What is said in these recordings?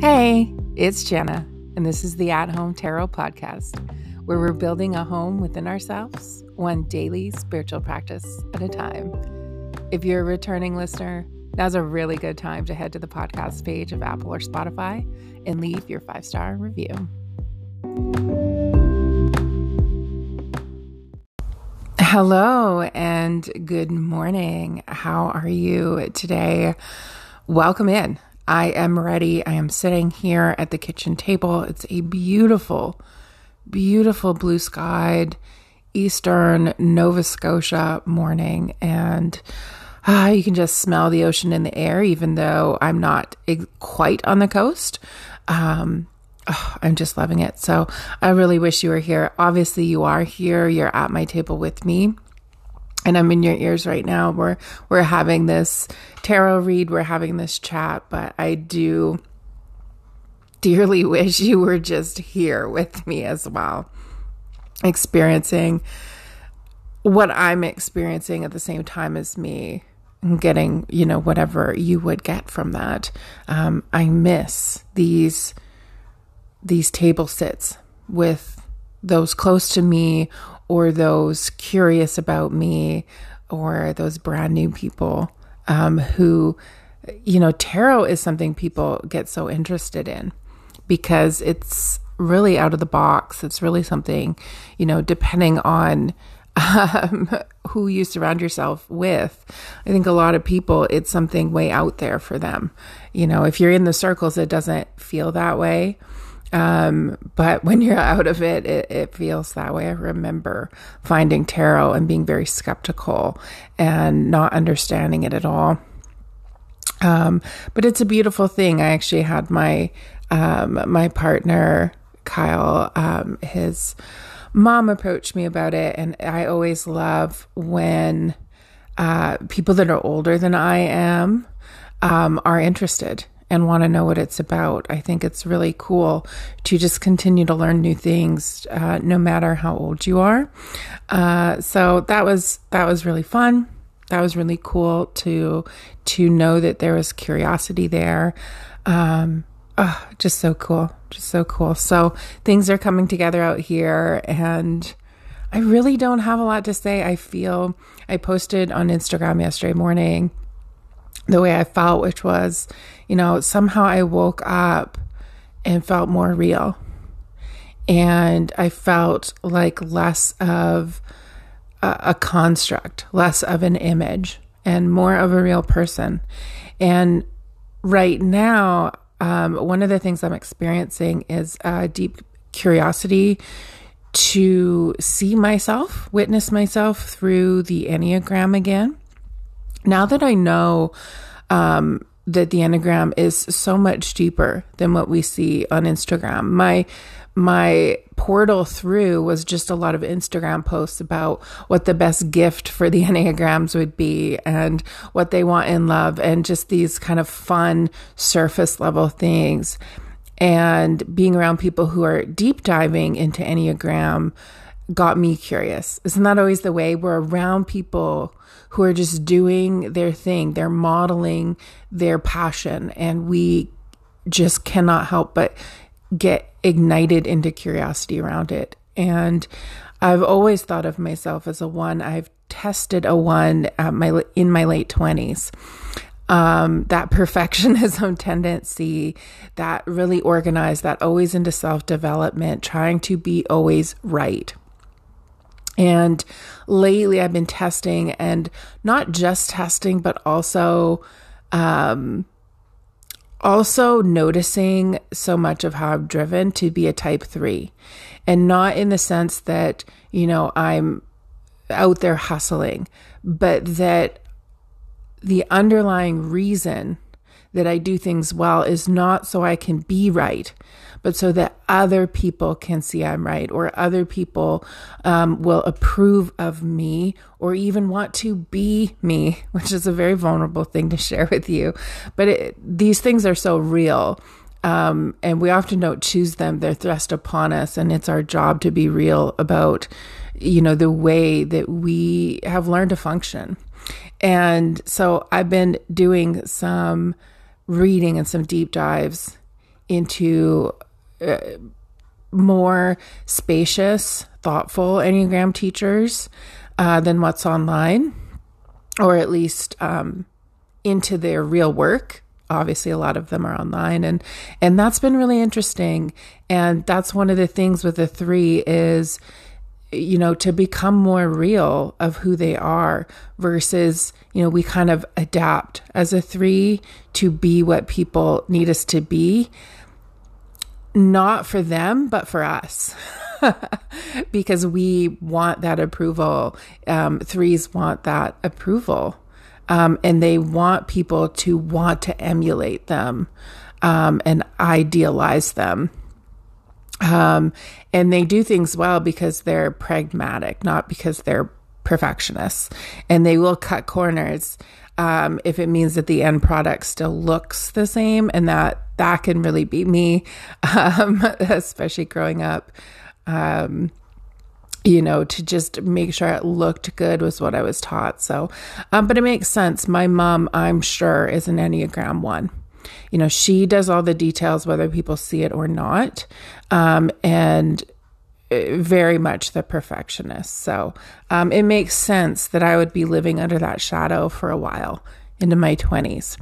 Hey, it's Jenna, and this is the At Home Tarot Podcast, where we're building a home within ourselves, one daily spiritual practice at a time. If you're a returning listener, now's a really good time to head to the podcast page of Apple or Spotify and leave your five star review. Hello and good morning. How are you today? Welcome in. I am ready. I am sitting here at the kitchen table. It's a beautiful, beautiful blue skied eastern Nova Scotia morning, and uh, you can just smell the ocean in the air, even though I'm not quite on the coast. Um, oh, I'm just loving it. So I really wish you were here. Obviously, you are here. You're at my table with me and I'm in your ears right now. We're we're having this tarot read, we're having this chat, but I do dearly wish you were just here with me as well, experiencing what I'm experiencing at the same time as me and getting, you know, whatever you would get from that. Um, I miss these these table sits with those close to me or those curious about me or those brand new people um, who, you know, tarot is something people get so interested in because it's really out of the box. It's really something, you know, depending on um, who you surround yourself with. I think a lot of people, it's something way out there for them. You know, if you're in the circles, it doesn't feel that way. Um, but when you're out of it, it, it feels that way. I remember finding tarot and being very skeptical and not understanding it at all. Um, but it's a beautiful thing. I actually had my um, my partner Kyle, um, his mom approached me about it, and I always love when uh, people that are older than I am um, are interested and want to know what it's about. I think it's really cool to just continue to learn new things, uh, no matter how old you are. Uh, so that was that was really fun. That was really cool to to know that there was curiosity there. Um, oh, just so cool, just so cool. So things are coming together out here, and I really don't have a lot to say. I feel I posted on Instagram yesterday morning the way I felt, which was, you know, somehow I woke up and felt more real. And I felt like less of a, a construct, less of an image, and more of a real person. And right now, um, one of the things I'm experiencing is a deep curiosity to see myself, witness myself through the Enneagram again now that I know um, that the Enneagram is so much deeper than what we see on Instagram, my my portal through was just a lot of Instagram posts about what the best gift for the Enneagrams would be and what they want in love and just these kind of fun surface level things. And being around people who are deep diving into Enneagram got me curious. Isn't that always the way? We're around people who are just doing their thing, they're modeling their passion, and we just cannot help but get ignited into curiosity around it. And I've always thought of myself as a one. I've tested a one at my in my late twenties. Um, that perfectionism tendency, that really organized, that always into self development, trying to be always right. And lately I've been testing and not just testing, but also, um, also noticing so much of how I'm driven to be a type three. And not in the sense that, you know, I'm out there hustling, but that the underlying reason that I do things well is not so I can be right, but so that other people can see I'm right or other people um, will approve of me or even want to be me, which is a very vulnerable thing to share with you. But it, these things are so real. Um, and we often don't choose them. They're thrust upon us, and it's our job to be real about, you know, the way that we have learned to function. And so I've been doing some reading and some deep dives into more spacious, thoughtful Enneagram teachers uh, than what's online, or at least um, into their real work. Obviously, a lot of them are online, and and that's been really interesting. And that's one of the things with the three is you know, to become more real of who they are versus, you know, we kind of adapt as a three to be what people need us to be not for them, but for us. because we want that approval. Um, threes want that approval. Um, and they want people to want to emulate them um, and idealize them. Um, and they do things well because they're pragmatic, not because they're perfectionists. And they will cut corners um, if it means that the end product still looks the same, and that that can really be me, um, especially growing up. Um, you know, to just make sure it looked good was what I was taught. So, um, but it makes sense. My mom, I'm sure, is an Enneagram one. You know, she does all the details, whether people see it or not. Um, and very much the perfectionist. So um, it makes sense that I would be living under that shadow for a while into my 20s.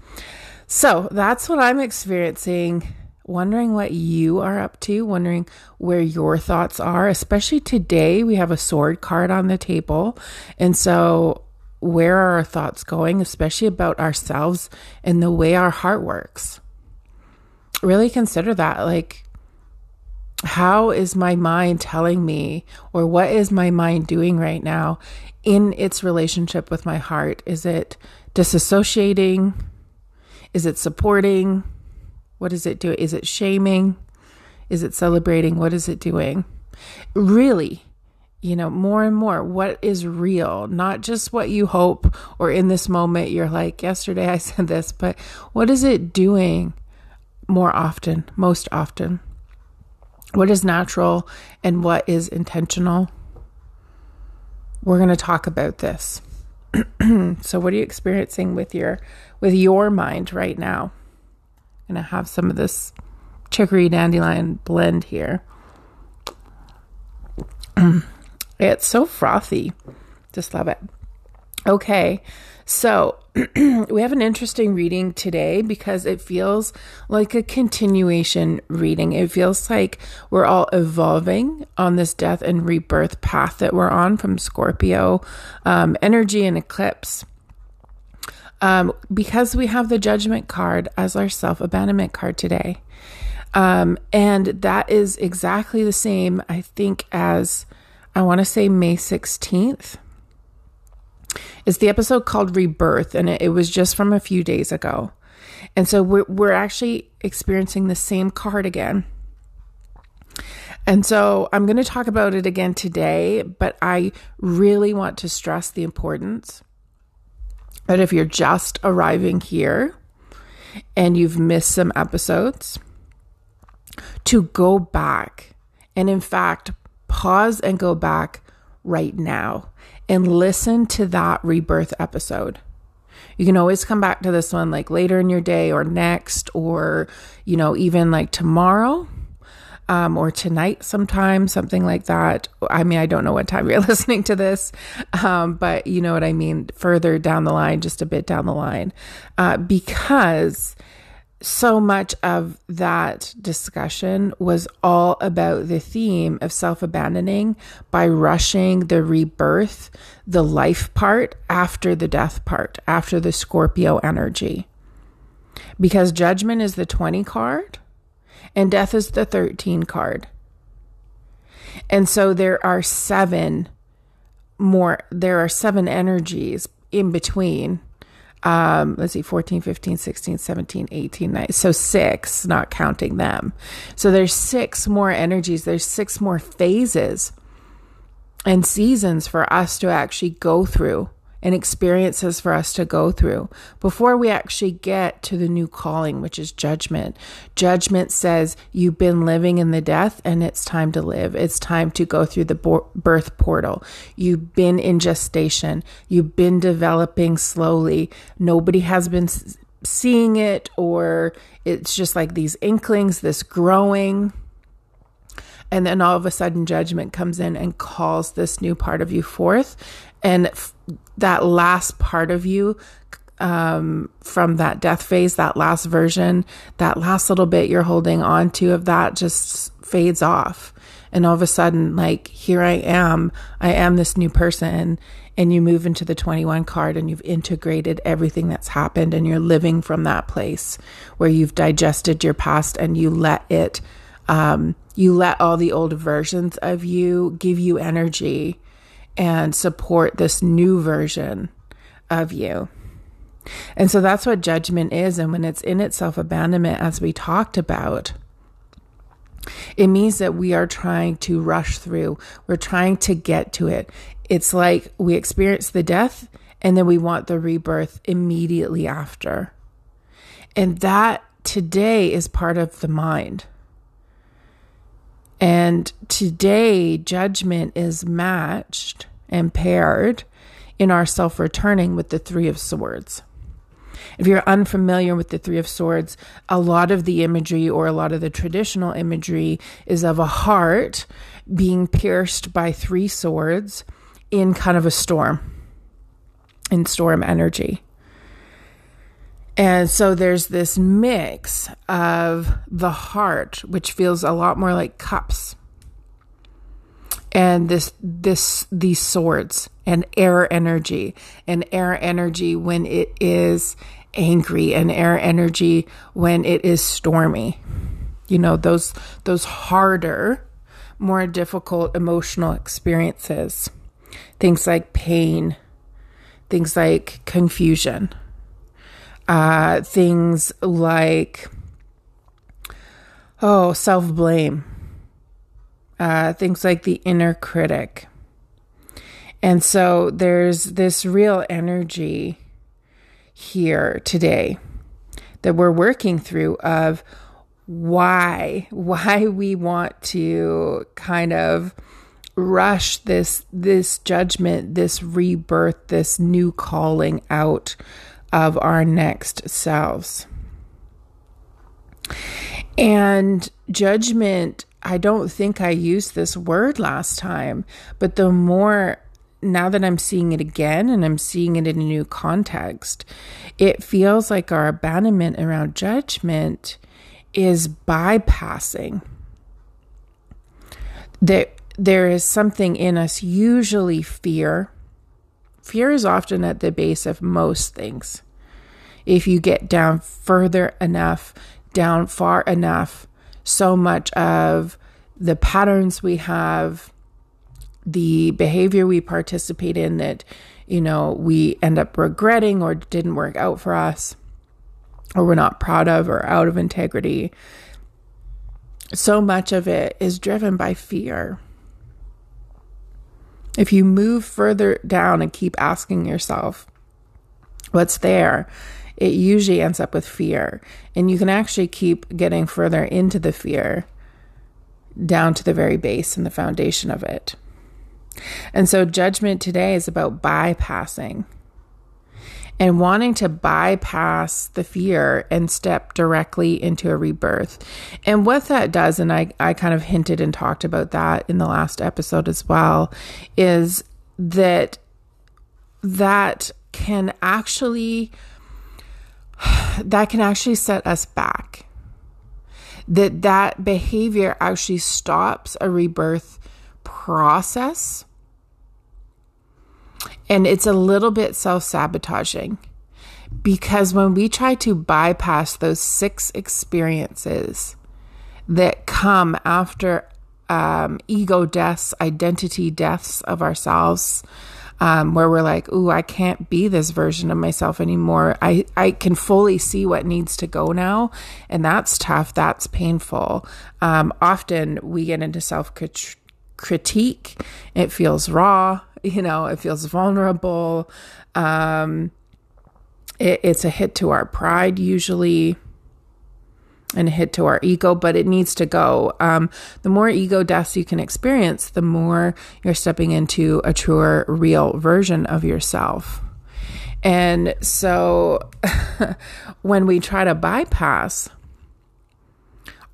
So that's what I'm experiencing. Wondering what you are up to, wondering where your thoughts are, especially today. We have a sword card on the table. And so, where are our thoughts going, especially about ourselves and the way our heart works? Really consider that. Like, how is my mind telling me, or what is my mind doing right now in its relationship with my heart? Is it disassociating? Is it supporting? What is it doing? Is it shaming? Is it celebrating? What is it doing? Really, you know, more and more, what is real? Not just what you hope, or in this moment, you're like, yesterday I said this, but what is it doing more often, most often? What is natural and what is intentional. We're going to talk about this. so what are you experiencing with your with your mind right now? I'm going to have some of this chicory dandelion blend here. it's so frothy. Just love it. Okay. So, we have an interesting reading today because it feels like a continuation reading. It feels like we're all evolving on this death and rebirth path that we're on from Scorpio um, energy and eclipse. Um, because we have the judgment card as our self abandonment card today. Um, and that is exactly the same, I think, as I want to say May 16th it's the episode called Rebirth, and it, it was just from a few days ago. And so we're, we're actually experiencing the same card again. And so I'm going to talk about it again today, but I really want to stress the importance that if you're just arriving here and you've missed some episodes, to go back and, in fact, pause and go back right now and listen to that rebirth episode. You can always come back to this one like later in your day or next, or, you know, even like tomorrow um, or tonight sometime, something like that. I mean, I don't know what time you're listening to this, um, but you know what I mean, further down the line, just a bit down the line, uh, because so much of that discussion was all about the theme of self abandoning by rushing the rebirth, the life part after the death part, after the Scorpio energy. Because judgment is the 20 card and death is the 13 card. And so there are seven more, there are seven energies in between um, let's see, 14, 15, 16, 17, 18, 19. So six, not counting them. So there's six more energies, there's six more phases and seasons for us to actually go through and experiences for us to go through before we actually get to the new calling, which is judgment. Judgment says you've been living in the death and it's time to live. It's time to go through the birth portal. You've been in gestation. You've been developing slowly. Nobody has been seeing it or it's just like these inklings, this growing. And then all of a sudden, judgment comes in and calls this new part of you forth. And f- that last part of you um, from that death phase, that last version, that last little bit you're holding on to of that just fades off. And all of a sudden, like, here I am, I am this new person. And you move into the 21 card and you've integrated everything that's happened and you're living from that place where you've digested your past and you let it, um, you let all the old versions of you give you energy and support this new version of you. And so that's what judgment is. And when it's in itself abandonment, as we talked about, it means that we are trying to rush through. We're trying to get to it. It's like we experience the death and then we want the rebirth immediately after. And that today is part of the mind. And today, judgment is matched and paired in our self returning with the Three of Swords. If you're unfamiliar with the Three of Swords, a lot of the imagery or a lot of the traditional imagery is of a heart being pierced by three swords in kind of a storm, in storm energy. And so there's this mix of the heart, which feels a lot more like cups, and this this these swords and air energy and air energy when it is angry and air energy when it is stormy. You know, those those harder, more difficult emotional experiences. Things like pain, things like confusion, uh, things like oh, self blame, uh, things like the inner critic. And so there's this real energy here today that we're working through of why why we want to kind of rush this this judgment this rebirth this new calling out of our next selves and judgment i don't think i used this word last time but the more now that I'm seeing it again and I'm seeing it in a new context, it feels like our abandonment around judgment is bypassing. That there is something in us, usually fear. Fear is often at the base of most things. If you get down further enough, down far enough, so much of the patterns we have, the behavior we participate in that, you know, we end up regretting or didn't work out for us or we're not proud of or out of integrity. So much of it is driven by fear. If you move further down and keep asking yourself, what's there? It usually ends up with fear. And you can actually keep getting further into the fear down to the very base and the foundation of it. And so judgment today is about bypassing and wanting to bypass the fear and step directly into a rebirth. And what that does, and I, I kind of hinted and talked about that in the last episode as well, is that that can actually that can actually set us back. That that behavior actually stops a rebirth process. And it's a little bit self sabotaging because when we try to bypass those six experiences that come after um, ego deaths, identity deaths of ourselves, um, where we're like, "Ooh, I can't be this version of myself anymore. I I can fully see what needs to go now, and that's tough. That's painful. Um, often we get into self critique. It feels raw you know, it feels vulnerable. Um, it, it's a hit to our pride usually and hit to our ego, but it needs to go. Um, the more ego deaths you can experience, the more you're stepping into a truer, real version of yourself. And so when we try to bypass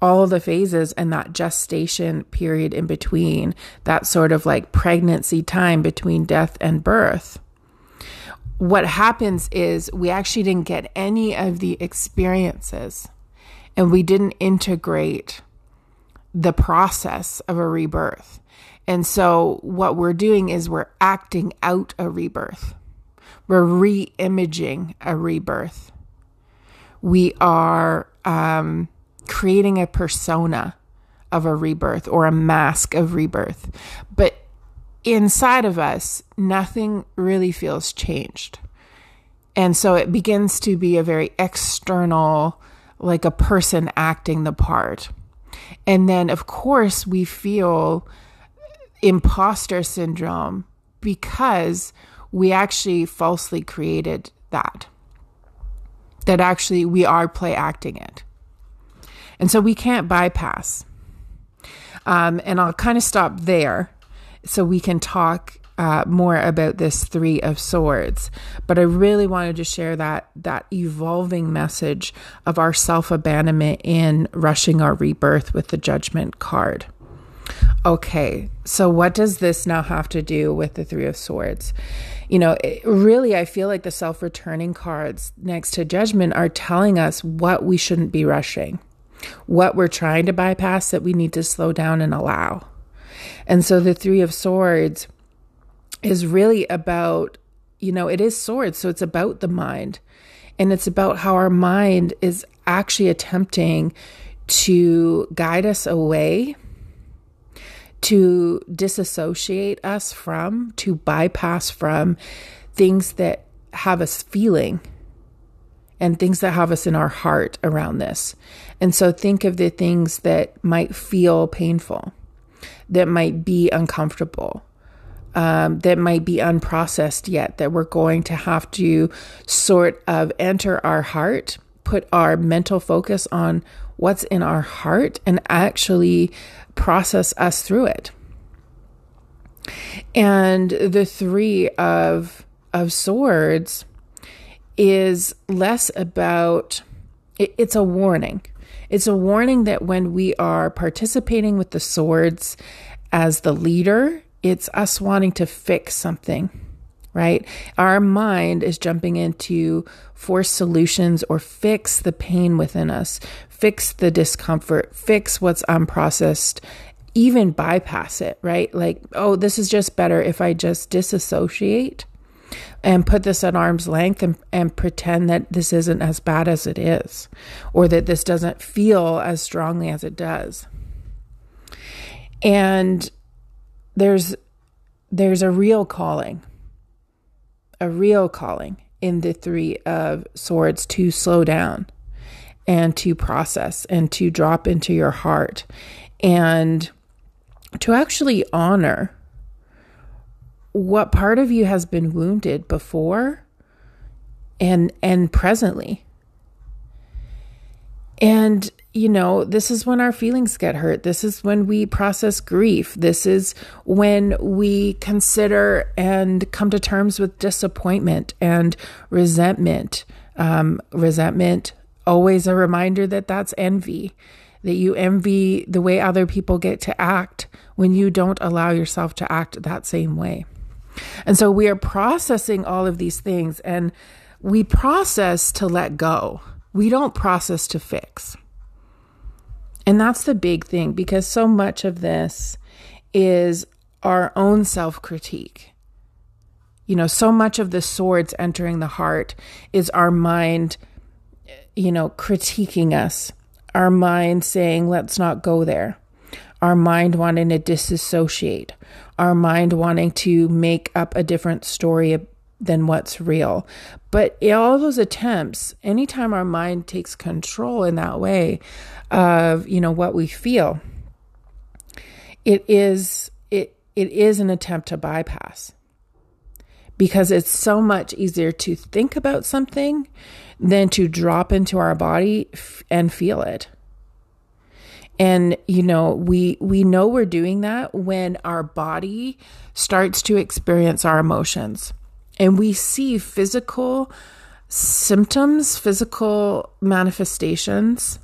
all the phases and that gestation period in between, that sort of like pregnancy time between death and birth, what happens is we actually didn't get any of the experiences and we didn't integrate the process of a rebirth. And so what we're doing is we're acting out a rebirth. We're re imaging a rebirth. We are um, creating a persona of a rebirth or a mask of rebirth. But inside of us, nothing really feels changed. And so it begins to be a very external, like a person acting the part. And then, of course, we feel imposter syndrome because we actually falsely created that. That actually we are play acting it. And so we can't bypass. Um, and I'll kind of stop there so we can talk uh, more about this three of swords. But i really wanted to share that that evolving message of our self-abandonment in rushing our rebirth with the judgment card. Okay so what does this now have to do with the three of swords? You know it, really i feel like the self-returning cards next to judgment are telling us what we shouldn't be rushing what we're trying to bypass that we need to slow down and allow. And so the Three of Swords is really about, you know, it is swords. So it's about the mind. And it's about how our mind is actually attempting to guide us away, to disassociate us from, to bypass from things that have us feeling and things that have us in our heart around this. And so think of the things that might feel painful that might be uncomfortable, um, that might be unprocessed yet, that we're going to have to sort of enter our heart, put our mental focus on what's in our heart, and actually process us through it. And the three of of swords is less about it, it's a warning it's a warning that when we are participating with the swords as the leader, it's us wanting to fix something, right? Our mind is jumping into force solutions or fix the pain within us, fix the discomfort, fix what's unprocessed, even bypass it, right? Like, oh, this is just better if I just disassociate and put this at arm's length and, and pretend that this isn't as bad as it is or that this doesn't feel as strongly as it does. And there's there's a real calling. A real calling in the 3 of swords to slow down and to process and to drop into your heart and to actually honor what part of you has been wounded before and and presently and you know this is when our feelings get hurt this is when we process grief this is when we consider and come to terms with disappointment and resentment um, resentment always a reminder that that's envy that you envy the way other people get to act when you don't allow yourself to act that same way and so we are processing all of these things and we process to let go. We don't process to fix. And that's the big thing because so much of this is our own self critique. You know, so much of the swords entering the heart is our mind, you know, critiquing us, our mind saying, let's not go there, our mind wanting to disassociate, our mind wanting to make up a different story than what's real. But all those attempts, anytime our mind takes control in that way of, you know, what we feel, it is it it is an attempt to bypass. Because it's so much easier to think about something than to drop into our body and feel it. And you know, we we know we're doing that when our body starts to experience our emotions. And we see physical symptoms, physical manifestations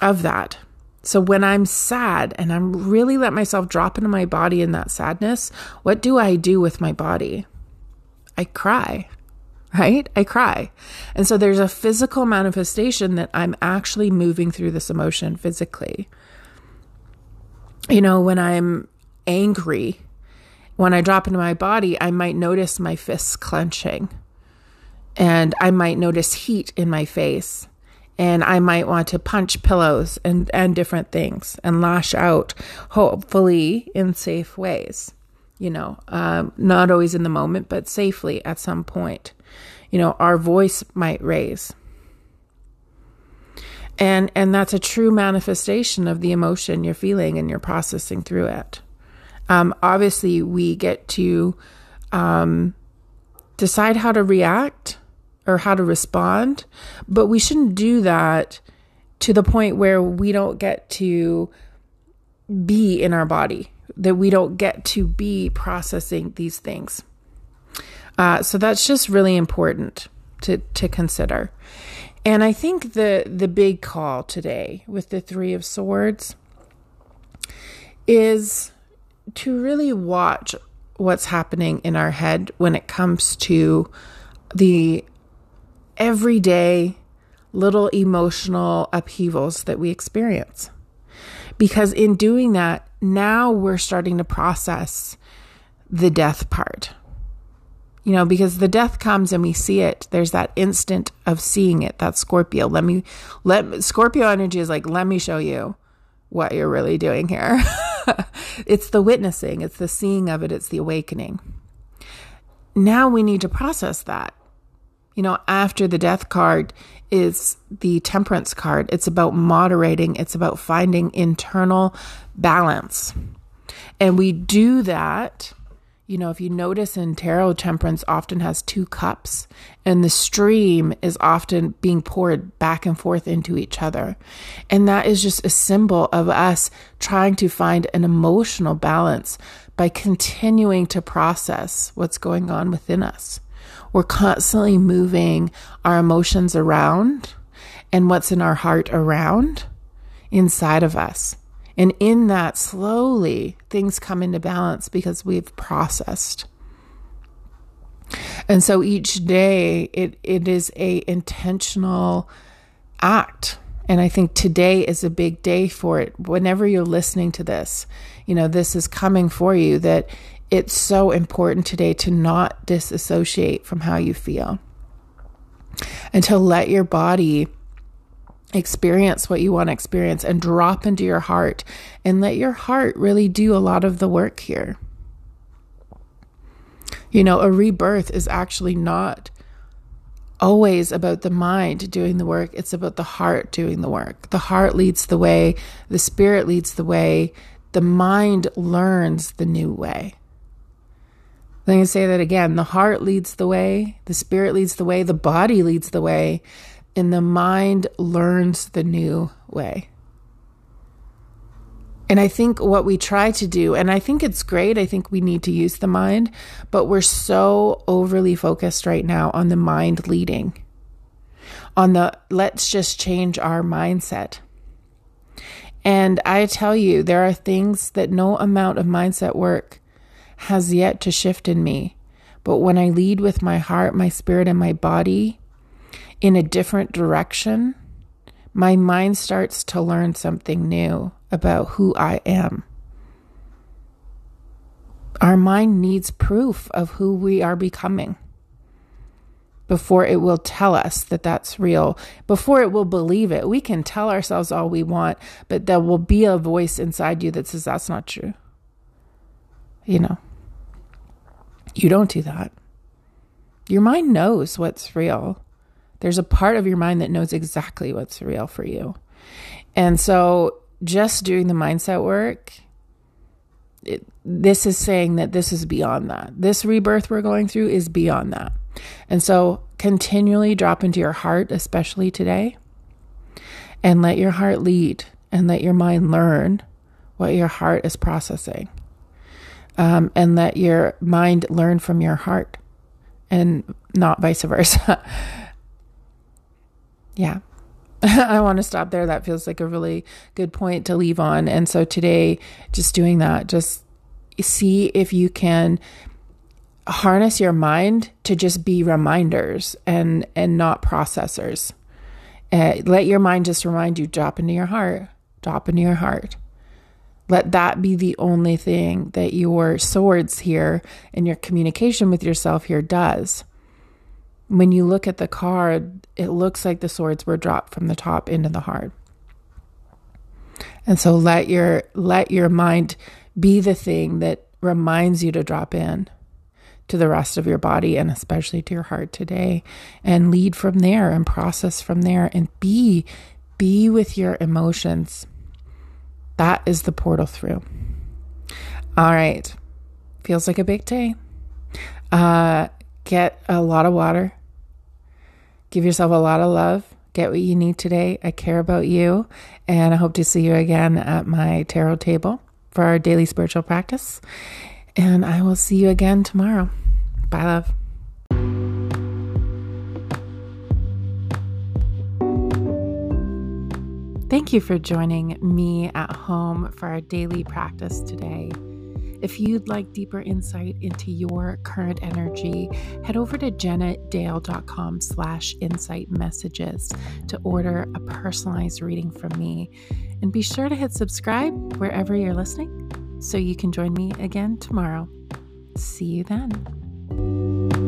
of that. So when I'm sad and I'm really let myself drop into my body in that sadness, what do I do with my body? I cry, right? I cry. And so there's a physical manifestation that I'm actually moving through this emotion physically. You know, when I'm angry, when I drop into my body, I might notice my fists clenching and I might notice heat in my face and I might want to punch pillows and, and different things and lash out, hopefully in safe ways. You know, um, not always in the moment, but safely at some point. You know, our voice might raise. And, and that's a true manifestation of the emotion you're feeling and you're processing through it. Um, obviously, we get to um, decide how to react or how to respond, but we shouldn't do that to the point where we don't get to be in our body, that we don't get to be processing these things. Uh, so that's just really important to, to consider. And I think the the big call today with the 3 of swords is to really watch what's happening in our head when it comes to the everyday little emotional upheavals that we experience. Because in doing that, now we're starting to process the death part. You know, because the death comes and we see it, there's that instant of seeing it. that Scorpio. Let me let Scorpio energy is like, let me show you what you're really doing here. it's the witnessing, it's the seeing of it, it's the awakening. Now we need to process that. You know, after the death card is the temperance card. It's about moderating, it's about finding internal balance. And we do that you know, if you notice in tarot, temperance often has two cups, and the stream is often being poured back and forth into each other. And that is just a symbol of us trying to find an emotional balance by continuing to process what's going on within us. We're constantly moving our emotions around and what's in our heart around inside of us. And in that, slowly things come into balance because we've processed. And so each day it, it is a intentional act. And I think today is a big day for it. Whenever you're listening to this, you know, this is coming for you that it's so important today to not disassociate from how you feel and to let your body experience what you want to experience and drop into your heart and let your heart really do a lot of the work here. You know, a rebirth is actually not always about the mind doing the work, it's about the heart doing the work. The heart leads the way, the spirit leads the way, the mind learns the new way. I'm going to say that again. The heart leads the way, the spirit leads the way, the body leads the way, and the mind learns the new way. And I think what we try to do, and I think it's great, I think we need to use the mind, but we're so overly focused right now on the mind leading, on the let's just change our mindset. And I tell you, there are things that no amount of mindset work has yet to shift in me. But when I lead with my heart, my spirit, and my body, in a different direction, my mind starts to learn something new about who I am. Our mind needs proof of who we are becoming before it will tell us that that's real, before it will believe it. We can tell ourselves all we want, but there will be a voice inside you that says that's not true. You know, you don't do that. Your mind knows what's real. There's a part of your mind that knows exactly what's real for you. And so just doing the mindset work, it, this is saying that this is beyond that. This rebirth we're going through is beyond that. And so continually drop into your heart, especially today, and let your heart lead and let your mind learn what your heart is processing. Um, and let your mind learn from your heart and not vice versa. yeah. I want to stop there. That feels like a really good point to leave on. And so today, just doing that, just see if you can harness your mind to just be reminders and and not processors. Uh, let your mind just remind you. Drop into your heart. Drop into your heart. Let that be the only thing that your swords here and your communication with yourself here does when you look at the card, it looks like the swords were dropped from the top into the heart. And so let your let your mind be the thing that reminds you to drop in to the rest of your body and especially to your heart today and lead from there and process from there and be be with your emotions. That is the portal through. All right. Feels like a big day. Uh, get a lot of water Give yourself a lot of love. Get what you need today. I care about you. And I hope to see you again at my tarot table for our daily spiritual practice. And I will see you again tomorrow. Bye, love. Thank you for joining me at home for our daily practice today. If you'd like deeper insight into your current energy, head over to jennadayle.com slash insight messages to order a personalized reading from me. And be sure to hit subscribe wherever you're listening so you can join me again tomorrow. See you then.